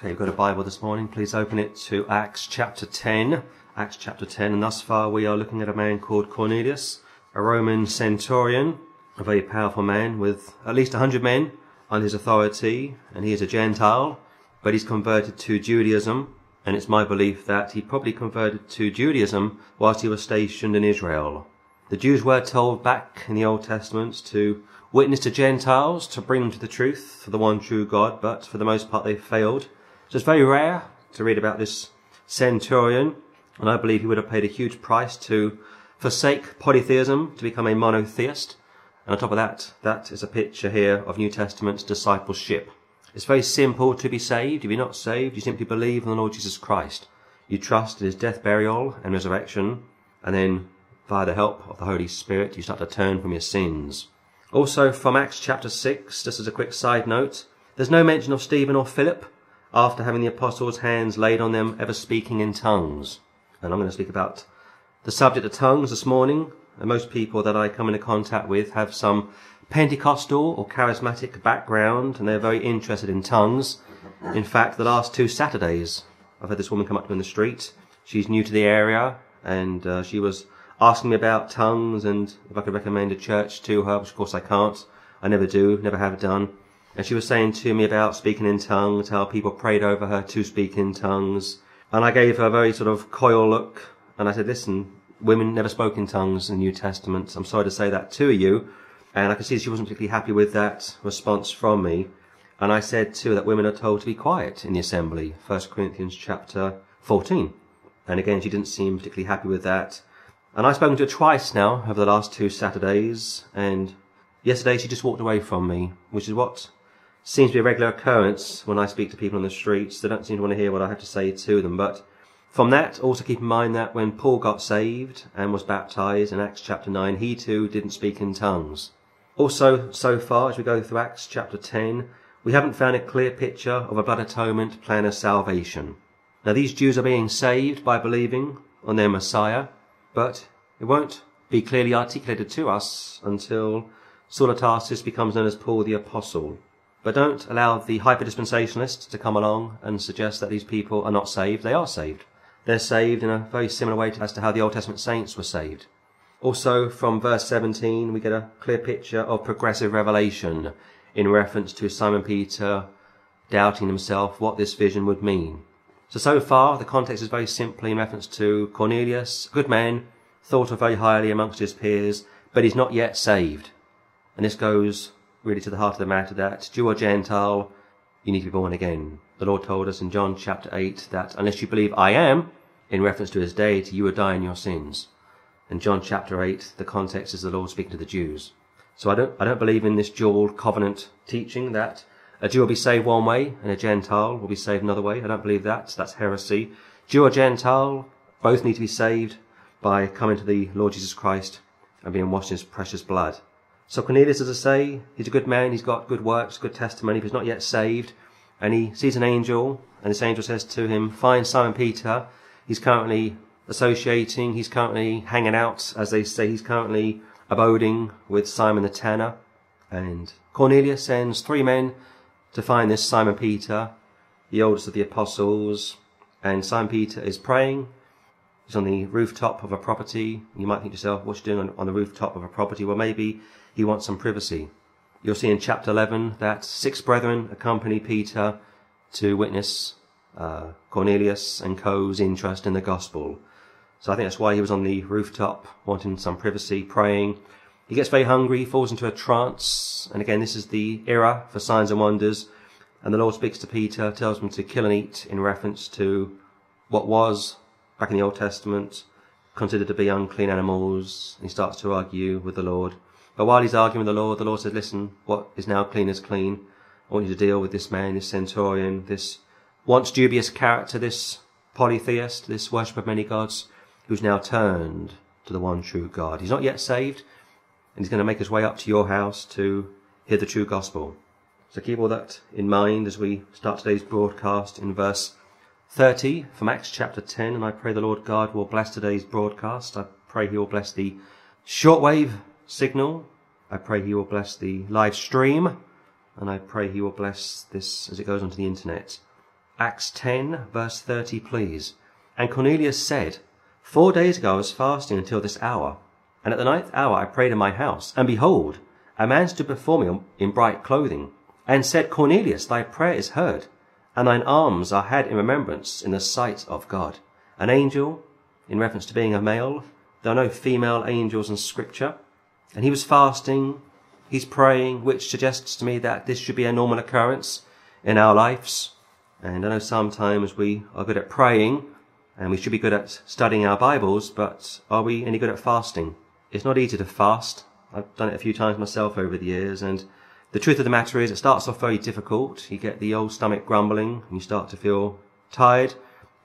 Okay, you've got a Bible this morning. Please open it to Acts chapter 10. Acts chapter 10. And thus far we are looking at a man called Cornelius, a Roman centurion, a very powerful man with at least a hundred men under his authority. And he is a Gentile, but he's converted to Judaism. And it's my belief that he probably converted to Judaism whilst he was stationed in Israel. The Jews were told back in the Old Testament to witness to Gentiles, to bring them to the truth of the one true God, but for the most part they failed. So it's very rare to read about this centurion, and I believe he would have paid a huge price to forsake polytheism to become a monotheist. And on top of that, that is a picture here of New Testament discipleship. It's very simple to be saved. If you're not saved, you simply believe in the Lord Jesus Christ. You trust in his death, burial, and resurrection, and then via the help of the Holy Spirit, you start to turn from your sins. Also from Acts chapter 6, just as a quick side note, there's no mention of Stephen or Philip after having the apostles' hands laid on them, ever speaking in tongues. And I'm going to speak about the subject of tongues this morning. And most people that I come into contact with have some Pentecostal or charismatic background and they're very interested in tongues. In fact, the last two Saturdays, I've had this woman come up to me in the street. She's new to the area and uh, she was asking me about tongues and if I could recommend a church to her, which of course I can't. I never do, never have done. And she was saying to me about speaking in tongues, how people prayed over her to speak in tongues. And I gave her a very sort of coy look. And I said, listen, women never spoke in tongues in the New Testament. I'm sorry to say that to you. And I could see she wasn't particularly happy with that response from me. And I said too that women are told to be quiet in the assembly. 1 Corinthians chapter 14. And again, she didn't seem particularly happy with that. And I've spoken to her twice now over the last two Saturdays. And yesterday she just walked away from me, which is what seems to be a regular occurrence when I speak to people on the streets. They don't seem to want to hear what I have to say to them. But from that, also keep in mind that when Paul got saved and was baptized in Acts chapter 9, he too didn't speak in tongues. Also, so far, as we go through Acts chapter 10, we haven't found a clear picture of a blood atonement plan of salvation. Now, these Jews are being saved by believing on their Messiah, but it won't be clearly articulated to us until Saul of Tarsus becomes known as Paul the Apostle. But don't allow the hyper-dispensationalists to come along and suggest that these people are not saved. They are saved. They're saved in a very similar way as to how the Old Testament saints were saved. Also, from verse 17, we get a clear picture of progressive revelation in reference to Simon Peter doubting himself what this vision would mean. So, so far, the context is very simply in reference to Cornelius, a good man, thought of very highly amongst his peers, but he's not yet saved. And this goes really to the heart of the matter that Jew or Gentile, you need to be born again. The Lord told us in John chapter 8 that unless you believe I am, in reference to his deity, you will die in your sins. In John chapter 8, the context is the Lord speaking to the Jews. So I don't, I don't believe in this dual covenant teaching that a Jew will be saved one way and a Gentile will be saved another way. I don't believe that. That's heresy. Jew or Gentile, both need to be saved by coming to the Lord Jesus Christ and being washed in his precious blood. So Cornelius, as I say, he's a good man, he's got good works, good testimony, but he's not yet saved. And he sees an angel, and this angel says to him, Find Simon Peter. He's currently associating, he's currently hanging out, as they say, he's currently abiding with Simon the tanner. And Cornelius sends three men to find this Simon Peter, the oldest of the apostles. And Simon Peter is praying. He's on the rooftop of a property. You might think to yourself, what's he doing on, on the rooftop of a property? Well, maybe he wants some privacy. You'll see in chapter 11 that six brethren accompany Peter to witness uh, Cornelius and co's interest in the gospel. So I think that's why he was on the rooftop, wanting some privacy, praying. He gets very hungry, falls into a trance, and again, this is the era for signs and wonders. And the Lord speaks to Peter, tells him to kill and eat in reference to what was, back in the Old Testament, considered to be unclean animals. And He starts to argue with the Lord. But while he's arguing with the Lord, the Lord says, listen, what is now clean is clean. I want you to deal with this man, this centurion, this once dubious character, this polytheist, this worshipper of many gods, who's now turned to the one true God. He's not yet saved, and he's going to make his way up to your house to hear the true gospel. So keep all that in mind as we start today's broadcast in verse 30 from Acts chapter 10. And I pray the Lord God will bless today's broadcast. I pray he will bless the shortwave signal. I pray he will bless the live stream. And I pray he will bless this as it goes onto the internet. Acts 10, verse 30, please. And Cornelius said, Four days ago I was fasting until this hour, and at the ninth hour I prayed in my house, and behold, a man stood before me in bright clothing, and said, Cornelius, thy prayer is heard, and thine alms are had in remembrance in the sight of God. An angel, in reference to being a male, there are no female angels in scripture, and he was fasting, he's praying, which suggests to me that this should be a normal occurrence in our lives. And I know sometimes we are good at praying and we should be good at studying our Bibles, but are we any good at fasting? It's not easy to fast. I've done it a few times myself over the years and the truth of the matter is it starts off very difficult. You get the old stomach grumbling and you start to feel tired.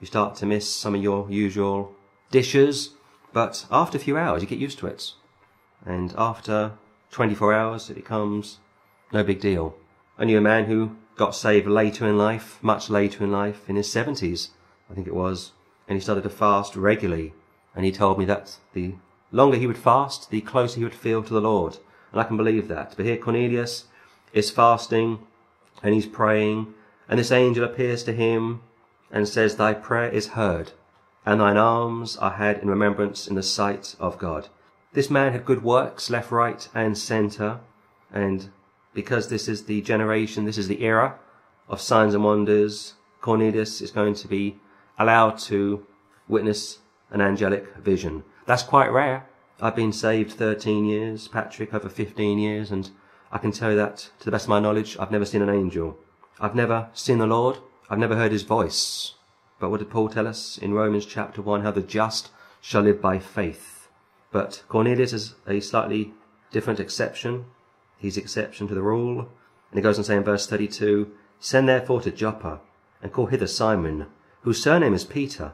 You start to miss some of your usual dishes, but after a few hours you get used to it. And after 24 hours it becomes no big deal. I knew a man who got saved later in life, much later in life, in his 70s, I think it was, and he started to fast regularly. And he told me that the longer he would fast, the closer he would feel to the Lord. And I can believe that. But here Cornelius is fasting and he's praying, and this angel appears to him and says, Thy prayer is heard, and thine alms are had in remembrance in the sight of God. This man had good works, left, right, and centre, and because this is the generation, this is the era of signs and wonders, Cornelius is going to be allowed to witness an angelic vision. That's quite rare. I've been saved 13 years, Patrick over 15 years, and I can tell you that to the best of my knowledge, I've never seen an angel. I've never seen the Lord. I've never heard his voice. But what did Paul tell us in Romans chapter 1? How the just shall live by faith. But Cornelius is a slightly different exception. He's exception to the rule. And he goes on saying in verse 32, Send therefore to Joppa, and call hither Simon, whose surname is Peter.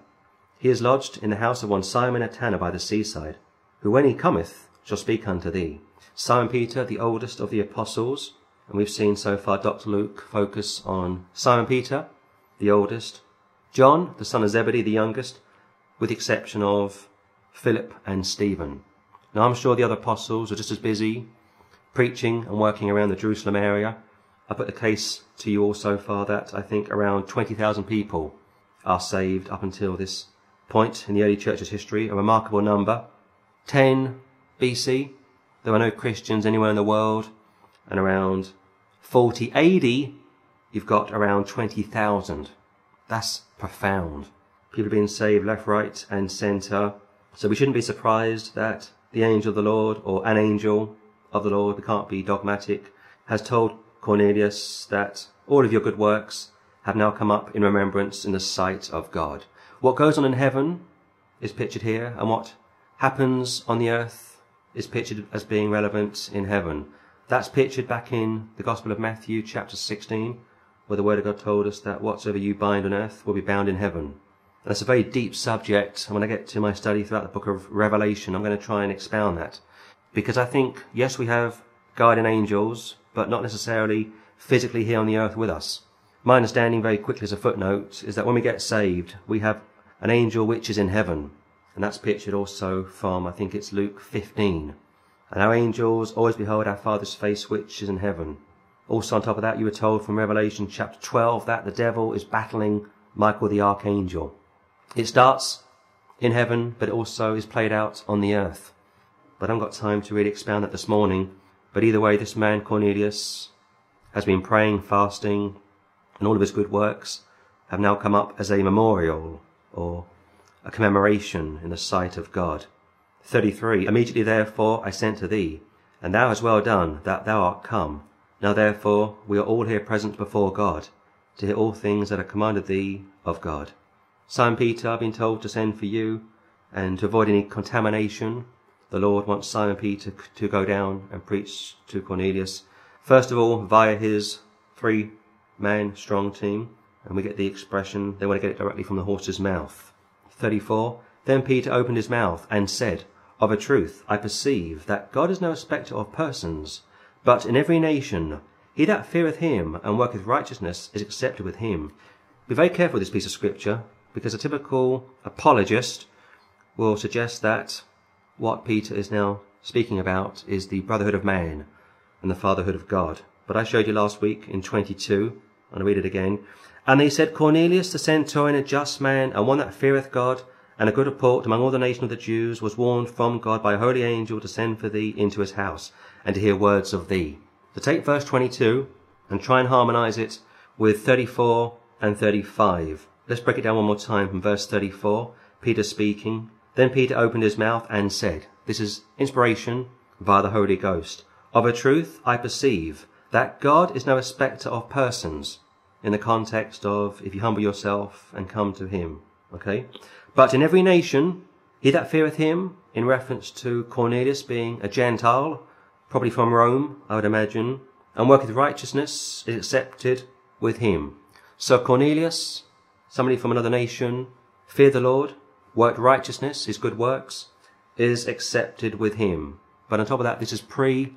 He is lodged in the house of one Simon at tanner by the seaside, who when he cometh shall speak unto thee. Simon Peter, the oldest of the apostles, and we've seen so far Dr. Luke focus on Simon Peter, the oldest, John, the son of Zebedee, the youngest, with the exception of Philip and Stephen. Now I'm sure the other apostles are just as busy preaching and working around the Jerusalem area. I put the case to you all so far that I think around 20,000 people are saved up until this point in the early church's history, a remarkable number. 10 BC, there were no Christians anywhere in the world, and around 40 AD, you've got around 20,000. That's profound. People being saved left, right, and centre. So we shouldn't be surprised that the angel of the Lord, or an angel, of the Lord, we can't be dogmatic, has told Cornelius that all of your good works have now come up in remembrance in the sight of God. What goes on in heaven is pictured here, and what happens on the earth is pictured as being relevant in heaven. That's pictured back in the Gospel of Matthew, chapter 16, where the Word of God told us that whatsoever you bind on earth will be bound in heaven. And that's a very deep subject, and when I get to my study throughout the book of Revelation, I'm going to try and expound that. Because I think, yes, we have guardian angels, but not necessarily physically here on the earth with us. My understanding, very quickly as a footnote, is that when we get saved, we have an angel which is in heaven. And that's pictured also from, I think it's Luke 15. And our angels always behold our Father's face which is in heaven. Also on top of that, you were told from Revelation chapter 12 that the devil is battling Michael the archangel. It starts in heaven, but it also is played out on the earth but I haven't got time to really expound that this morning. But either way, this man, Cornelius, has been praying, fasting, and all of his good works have now come up as a memorial or a commemoration in the sight of God. 33. Immediately therefore I sent to thee, and thou hast well done that thou art come. Now therefore we are all here present before God, to hear all things that are commanded thee of God. Simon Peter, I've been told to send for you, and to avoid any contamination the Lord wants Simon Peter to go down and preach to Cornelius. First of all, via his three man strong team, and we get the expression, they want to get it directly from the horse's mouth. 34. Then Peter opened his mouth and said, Of a truth, I perceive that God is no respecter of persons, but in every nation, he that feareth him and worketh righteousness is accepted with him. Be very careful with this piece of scripture, because a typical apologist will suggest that what Peter is now speaking about is the brotherhood of man and the fatherhood of God. But I showed you last week in 22, and I'll read it again. And they said, Cornelius the centurion, a just man, and one that feareth God, and a good report among all the nation of the Jews, was warned from God by a holy angel to send for thee into his house, and to hear words of thee. To take verse 22 and try and harmonize it with 34 and 35. Let's break it down one more time from verse 34. Peter speaking. Then Peter opened his mouth and said, This is inspiration via the Holy Ghost. Of a truth, I perceive that God is no respecter of persons in the context of if you humble yourself and come to him. Okay? But in every nation, he that feareth him, in reference to Cornelius being a Gentile, probably from Rome, I would imagine, and worketh righteousness is accepted with him. So Cornelius, somebody from another nation, fear the Lord, work righteousness, his good works, is accepted with him. But on top of that, this is pre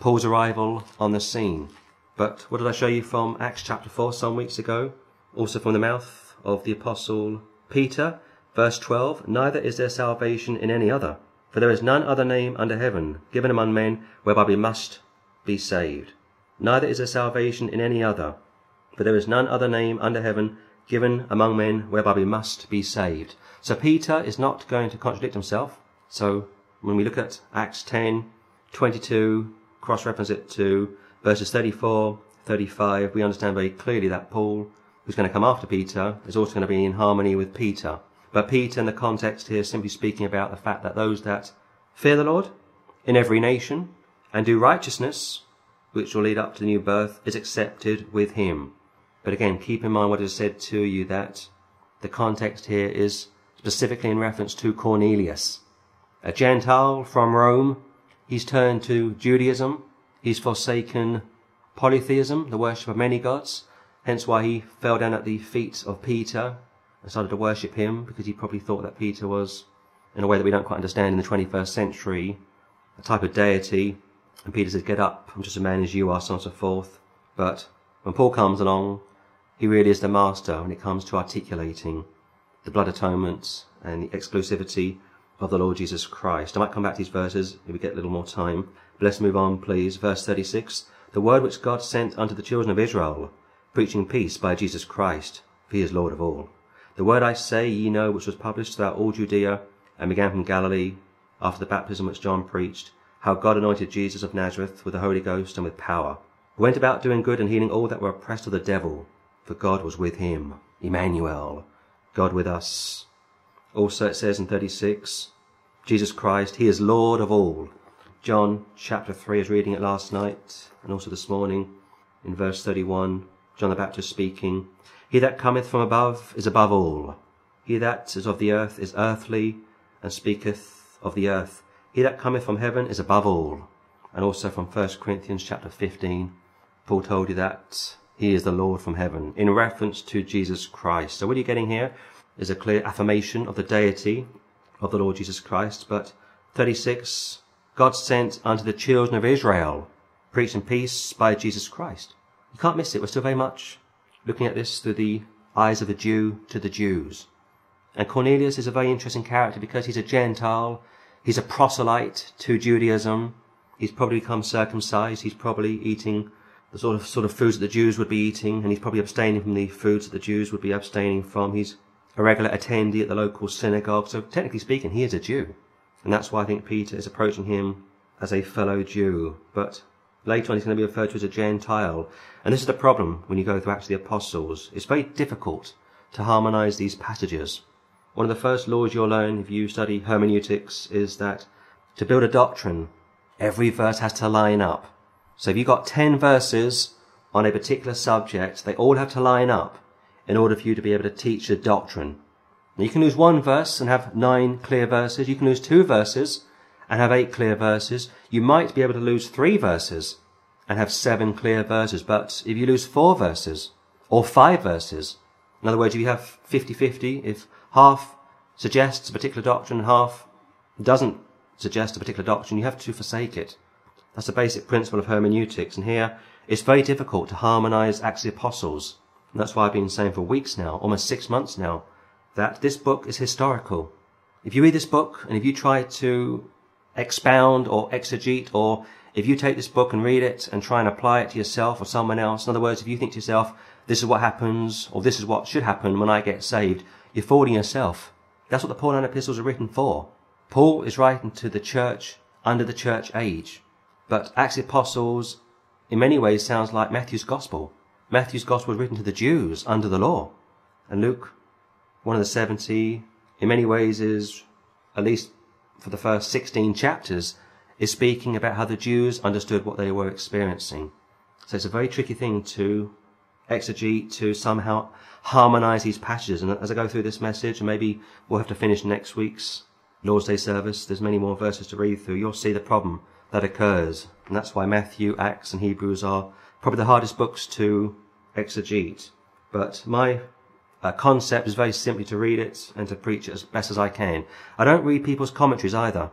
Paul's arrival on the scene. But what did I show you from Acts chapter 4 some weeks ago? Also from the mouth of the apostle Peter, verse 12, Neither is there salvation in any other, for there is none other name under heaven given among men whereby we must be saved. Neither is there salvation in any other, for there is none other name under heaven given among men whereby we must be saved. So Peter is not going to contradict himself. So when we look at Acts 10, 22, cross-reference it to verses 34, 35, we understand very clearly that Paul, who's going to come after Peter, is also going to be in harmony with Peter. But Peter, in the context here, is simply speaking about the fact that those that fear the Lord in every nation and do righteousness, which will lead up to the new birth, is accepted with him. But again, keep in mind what is said to you that the context here is specifically in reference to Cornelius. A Gentile from Rome, he's turned to Judaism, He's forsaken polytheism, the worship of many gods, hence why he fell down at the feet of Peter and started to worship him, because he probably thought that Peter was, in a way that we don't quite understand in the 21st century, a type of deity. And Peter said, Get up, I'm just a man as you are, so on and so forth. But when Paul comes along, he really is the master when it comes to articulating the blood atonement and the exclusivity of the Lord Jesus Christ. I might come back to these verses if we get a little more time. But let's move on, please. Verse 36. The word which God sent unto the children of Israel, preaching peace by Jesus Christ, for he is Lord of all. The word I say ye know, which was published throughout all Judea, and began from Galilee, after the baptism which John preached, how God anointed Jesus of Nazareth with the Holy Ghost and with power, who went about doing good and healing all that were oppressed of the devil, for God was with him. Emmanuel, God with us. Also it says in 36, Jesus Christ, He is Lord of all. John chapter 3 is reading it last night and also this morning in verse 31. John the Baptist speaking, He that cometh from above is above all. He that is of the earth is earthly and speaketh of the earth. He that cometh from heaven is above all. And also from 1 Corinthians chapter 15, Paul told you that he is the Lord from heaven in reference to Jesus Christ. So what are you getting here? is a clear affirmation of the deity of the Lord Jesus Christ. But 36, God sent unto the children of Israel, preaching peace by Jesus Christ. You can't miss it. We're still very much looking at this through the eyes of a Jew to the Jews. And Cornelius is a very interesting character because he's a Gentile. He's a proselyte to Judaism. He's probably become circumcised. He's probably eating the sort of, sort of foods that the Jews would be eating, and he's probably abstaining from the foods that the Jews would be abstaining from. He's a regular attendee at the local synagogue. So technically speaking, he is a Jew. And that's why I think Peter is approaching him as a fellow Jew. But later on he's going to be referred to as a Gentile. And this is the problem when you go through Acts of the Apostles. It's very difficult to harmonize these passages. One of the first laws you'll learn if you study hermeneutics is that to build a doctrine, every verse has to line up. So if you've got 10 verses on a particular subject, they all have to line up in order for you to be able to teach a doctrine. Now you can lose one verse and have nine clear verses. You can lose two verses and have eight clear verses. You might be able to lose three verses and have seven clear verses. But if you lose four verses or five verses, in other words, if you have 50-50, if half suggests a particular doctrine and half doesn't suggest a particular doctrine, you have to forsake it. That's the basic principle of hermeneutics. And here, it's very difficult to harmonize Acts of the Apostles and that's why I've been saying for weeks now, almost six months now, that this book is historical. If you read this book and if you try to expound or exegete or if you take this book and read it and try and apply it to yourself or someone else, in other words, if you think to yourself, this is what happens, or this is what should happen when I get saved, you're fooling yourself. That's what the Pauline epistles are written for. Paul is writing to the church under the church age. But Acts of the Apostles, in many ways, sounds like Matthew's Gospel. Matthew's Gospel was written to the Jews under the law. And Luke, one of the 70, in many ways is, at least for the first 16 chapters, is speaking about how the Jews understood what they were experiencing. So it's a very tricky thing to exegete, to somehow harmonize these passages. And as I go through this message, and maybe we'll have to finish next week's Lord's Day service, there's many more verses to read through, you'll see the problem that occurs. And that's why Matthew, Acts, and Hebrews are probably the hardest books to exegete. But my uh, concept is very simply to read it and to preach it as best as I can. I don't read people's commentaries either.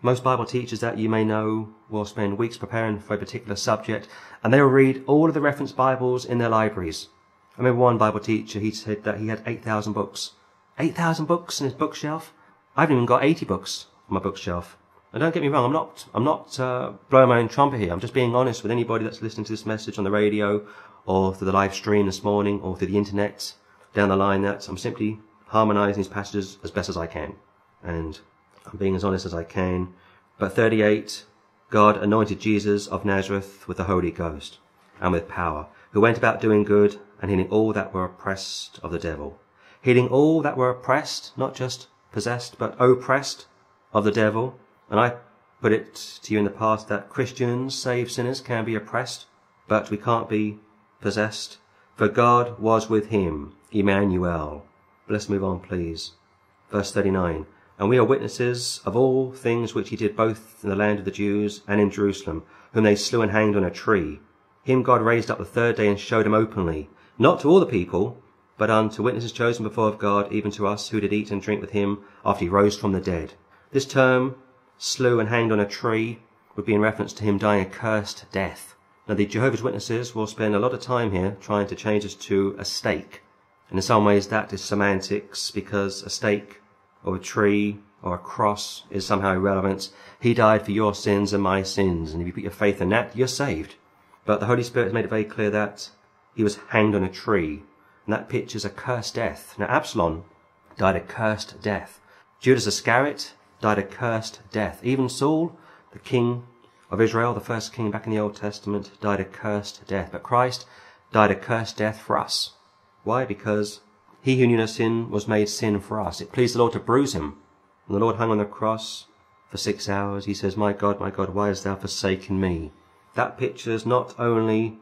Most Bible teachers that you may know will spend weeks preparing for a particular subject and they will read all of the reference Bibles in their libraries. I remember one Bible teacher, he said that he had 8,000 books. 8,000 books in his bookshelf? I haven't even got 80 books on my bookshelf. And don't get me wrong, I'm not, I'm not uh, blowing my own trumpet here. I'm just being honest with anybody that's listening to this message on the radio or through the live stream this morning or through the internet down the line that I'm simply harmonizing these passages as best as I can. And I'm being as honest as I can. But 38, God anointed Jesus of Nazareth with the Holy Ghost and with power, who went about doing good and healing all that were oppressed of the devil. Healing all that were oppressed, not just possessed, but oppressed of the devil. And I put it to you in the past that Christians, saved sinners, can be oppressed, but we can't be possessed. For God was with him, Emmanuel. But Let's move on, please. Verse 39. And we are witnesses of all things which he did both in the land of the Jews and in Jerusalem, whom they slew and hanged on a tree. Him God raised up the third day and showed him openly, not to all the people, but unto witnesses chosen before of God, even to us who did eat and drink with him after he rose from the dead. This term, slew and hanged on a tree, would be in reference to him dying a cursed death. Now the Jehovah's Witnesses will spend a lot of time here trying to change this to a stake. And in some ways that is semantics because a stake or a tree or a cross is somehow irrelevant. He died for your sins and my sins, and if you put your faith in that, you're saved. But the Holy Spirit has made it very clear that he was hanged on a tree, and that pictures a cursed death. Now Absalom died a cursed death. Judas Iscariot died a cursed death. Even Saul, the king of Israel, the first king back in the Old Testament, died a cursed death. But Christ died a cursed death for us. Why? Because he who knew no sin was made sin for us. It pleased the Lord to bruise him. And the Lord hung on the cross for six hours. He says, My God, my God, why hast thou forsaken me? That pictures not only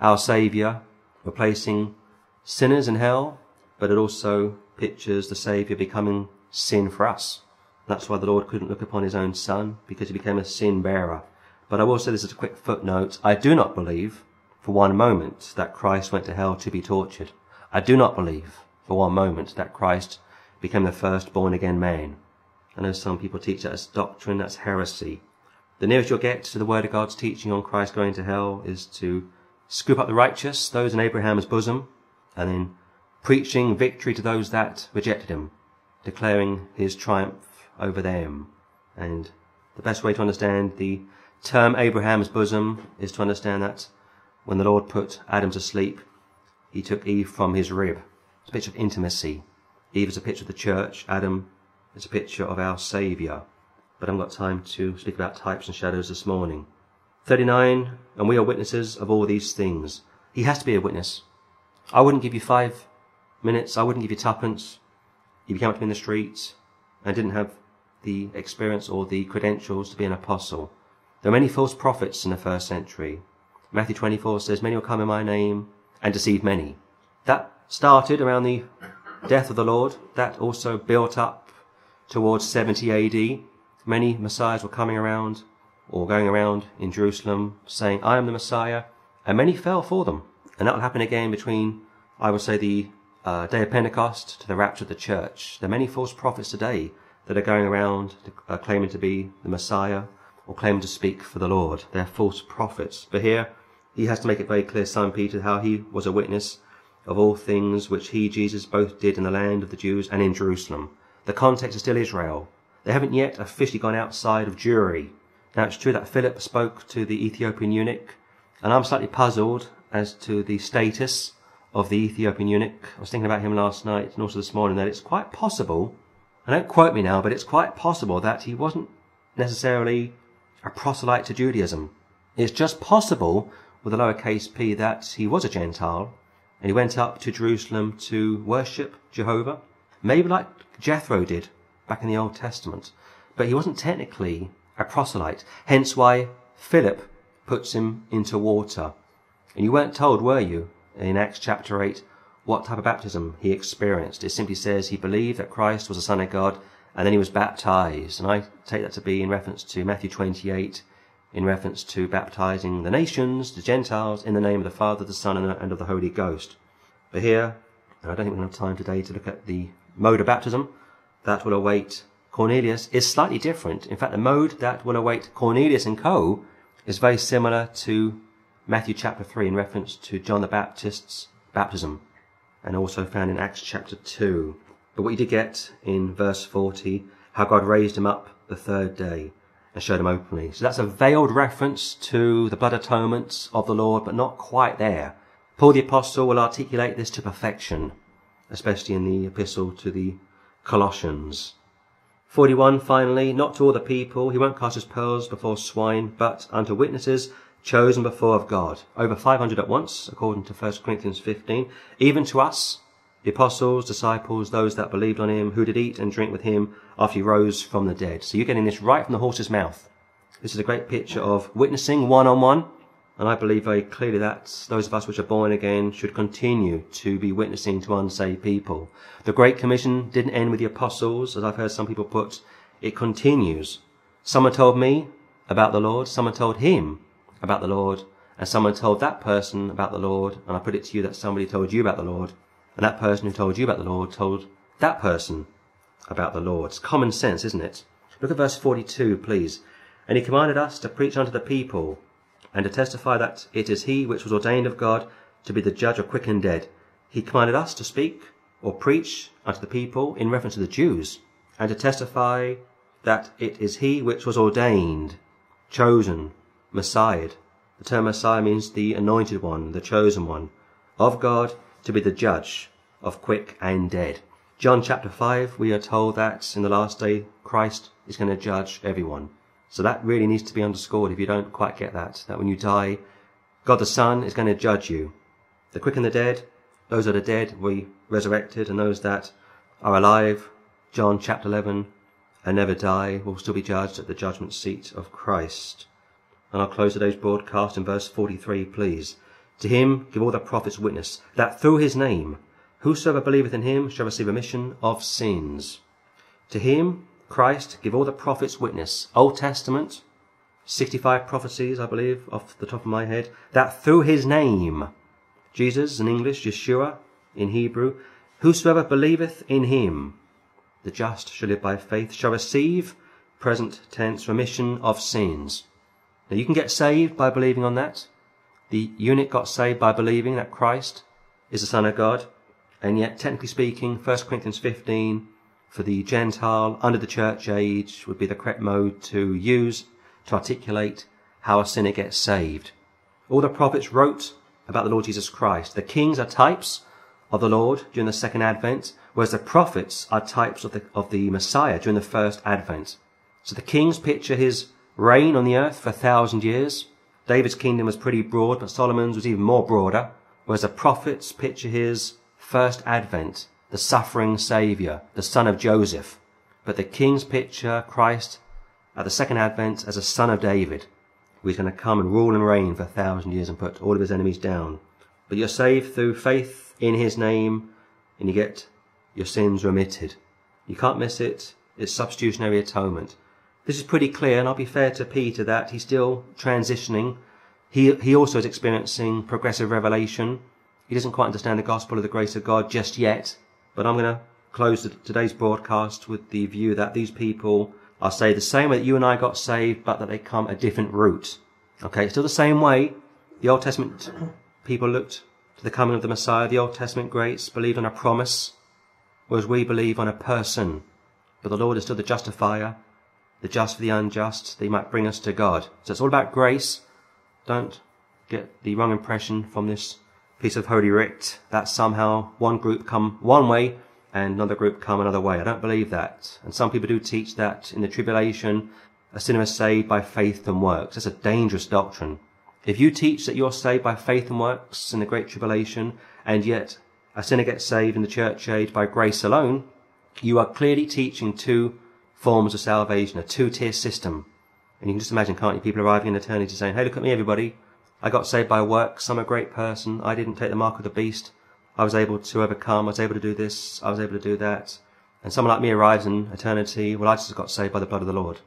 our Saviour replacing sinners in hell, but it also pictures the Saviour becoming sin for us. That's why the Lord couldn't look upon his own son, because he became a sin bearer. But I will say this as a quick footnote. I do not believe for one moment that Christ went to hell to be tortured. I do not believe for one moment that Christ became the first born again man. I know some people teach that as doctrine, that's heresy. The nearest you'll get to the Word of God's teaching on Christ going to hell is to scoop up the righteous, those in Abraham's bosom, and then preaching victory to those that rejected him, declaring his triumph over them. And the best way to understand the term Abraham's bosom is to understand that when the Lord put Adam to sleep, he took Eve from his rib. It's a picture of intimacy. Eve is a picture of the church. Adam is a picture of our Saviour. But I haven't got time to speak about types and shadows this morning. 39, and we are witnesses of all these things. He has to be a witness. I wouldn't give you five minutes. I wouldn't give you tuppence. If you came up to me in the streets and didn't have the experience or the credentials to be an apostle. There are many false prophets in the first century. Matthew 24 says, Many will come in my name and deceive many. That started around the death of the Lord. That also built up towards 70 AD. Many messiahs were coming around or going around in Jerusalem saying, I am the Messiah. And many fell for them. And that will happen again between, I would say, the uh, day of Pentecost to the rapture of the church. There are many false prophets today that are going around uh, claiming to be the Messiah or claiming to speak for the Lord. They're false prophets. But here, he has to make it very clear, Simon Peter, how he was a witness of all things which he, Jesus, both did in the land of the Jews and in Jerusalem. The context is still Israel. They haven't yet officially gone outside of Jewry. Now it's true that Philip spoke to the Ethiopian eunuch, and I'm slightly puzzled as to the status of the Ethiopian eunuch. I was thinking about him last night and also this morning that it's quite possible, and don't quote me now, but it's quite possible that he wasn't necessarily a proselyte to Judaism. It's just possible with a lowercase p that he was a Gentile and he went up to Jerusalem to worship Jehovah, maybe like Jethro did back in the Old Testament. But he wasn't technically a proselyte, hence why Philip puts him into water. And you weren't told, were you, in Acts chapter 8, what type of baptism he experienced. It simply says he believed that Christ was the Son of God, and then he was baptized. And I take that to be in reference to Matthew 28, in reference to baptizing the nations, the Gentiles, in the name of the Father, the Son, and of the Holy Ghost. But here, and I don't think we have time today to look at the mode of baptism that will await Cornelius is slightly different. In fact, the mode that will await Cornelius and co is very similar to Matthew chapter 3 in reference to John the Baptist's baptism and also found in Acts chapter 2. But what you did get in verse 40, how God raised him up the third day and showed him openly. So that's a veiled reference to the blood atonement of the Lord, but not quite there. Paul the apostle will articulate this to perfection, especially in the epistle to the Colossians. 41 finally, not to all the people, he won't cast his pearls before swine, but unto witnesses chosen before of God. Over 500 at once, according to 1 Corinthians 15. Even to us, the apostles, disciples, those that believed on him, who did eat and drink with him after he rose from the dead. So you're getting this right from the horse's mouth. This is a great picture of witnessing one on one. And I believe very clearly that those of us which are born again should continue to be witnessing to unsaved people. The Great Commission didn't end with the apostles, as I've heard some people put. It continues. Someone told me about the Lord. Someone told him about the Lord. And someone told that person about the Lord. And I put it to you that somebody told you about the Lord. And that person who told you about the Lord told that person about the Lord. It's common sense, isn't it? Look at verse 42, please. And he commanded us to preach unto the people, and to testify that it is he which was ordained of God to be the judge of quick and dead. He commanded us to speak or preach unto the people in reference to the Jews, and to testify that it is he which was ordained, chosen, Messiah. The term Messiah means the anointed one, the chosen one, of God to be the judge of quick and dead. John chapter 5, we are told that in the last day, Christ is going to judge everyone. So that really needs to be underscored if you don't quite get that. That when you die, God the Son is going to judge you. The quick and the dead, those that are dead be resurrected, and those that are alive, John chapter 11, and never die, will still be judged at the judgment seat of Christ. And I'll close today's broadcast in verse 43, please. To him give all the prophets witness, that through his name, whosoever believeth in him shall receive remission of sins. To him, Christ, give all the prophets witness. Old Testament, 65 prophecies, I believe, off the top of my head, that through his name, Jesus in English, Yeshua in Hebrew, whosoever believeth in him, the just shall live by faith, shall receive, present tense, remission of sins. Now you can get saved by believing on that. The eunuch got saved by believing that Christ is the Son of God. And yet, technically speaking, 1 Corinthians 15, for the Gentile under the church age, would be the correct mode to use to articulate how a sinner gets saved. All the prophets wrote about the Lord Jesus Christ. The kings are types of the Lord during the second advent, whereas the prophets are types of the, of the Messiah during the first advent. So the kings picture his reign on the earth for a thousand years. David's kingdom was pretty broad, but Solomon's was even more broader, whereas the prophets picture his first advent, the suffering Saviour, the son of Joseph. But the kings picture Christ at the second advent as a son of David, who is going to come and rule and reign for a thousand years and put all of his enemies down. But you're saved through faith in his name, and you get your sins remitted. You can't miss it. It's substitutionary atonement. This is pretty clear, and I'll be fair to Peter that he's still transitioning. He, he also is experiencing progressive revelation. He doesn't quite understand the gospel of the grace of God just yet, but I'm going to close today's broadcast with the view that these people are saved the same way that you and I got saved, but that they come a different route. Okay, still the same way. The Old Testament people looked to the coming of the Messiah. The Old Testament greats believed on a promise, whereas we believe on a person. But the Lord is still the justifier the just for the unjust, they might bring us to God. So it's all about grace. Don't get the wrong impression from this piece of Holy Writ that somehow one group come one way and another group come another way. I don't believe that. And some people do teach that in the tribulation, a sinner is saved by faith and works. That's a dangerous doctrine. If you teach that you're saved by faith and works in the great tribulation, and yet a sinner gets saved in the church age by grace alone, you are clearly teaching two forms of salvation, a two-tier system. And you can just imagine, can't you, people arriving in eternity saying, hey, look at me, everybody. I got saved by works. I'm a great person. I didn't take the mark of the beast. I was able to overcome. I was able to do this. I was able to do that. And someone like me arrives in eternity. Well, I just got saved by the blood of the Lord.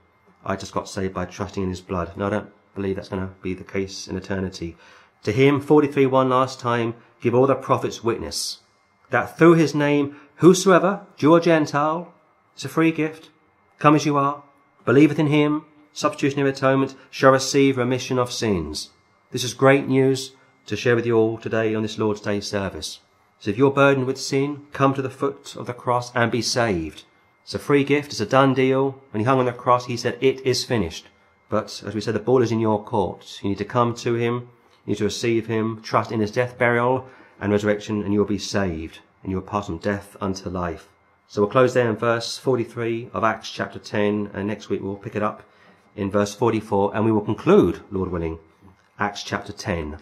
I just got saved by trusting in his blood. No, I don't believe that's going to be the case in eternity. To him, 43 1 last time, give all the prophets witness that through his name, whosoever, Jew or Gentile, it's a free gift, come as you are, believeth in him, substitutionary atonement, shall receive remission of sins. This is great news to share with you all today on this Lord's Day service. So if you're burdened with sin, come to the foot of the cross and be saved. It's a free gift, it's a done deal. When he hung on the cross, he said, it is finished. But as we said, the ball is in your court. You need to come to him, you need to receive him, trust in his death, burial, and resurrection, and you will be saved, and you will pass from death unto life. So we'll close there in verse 43 of Acts chapter 10, and next week we'll pick it up in verse 44, and we will conclude, Lord willing, Acts chapter 10.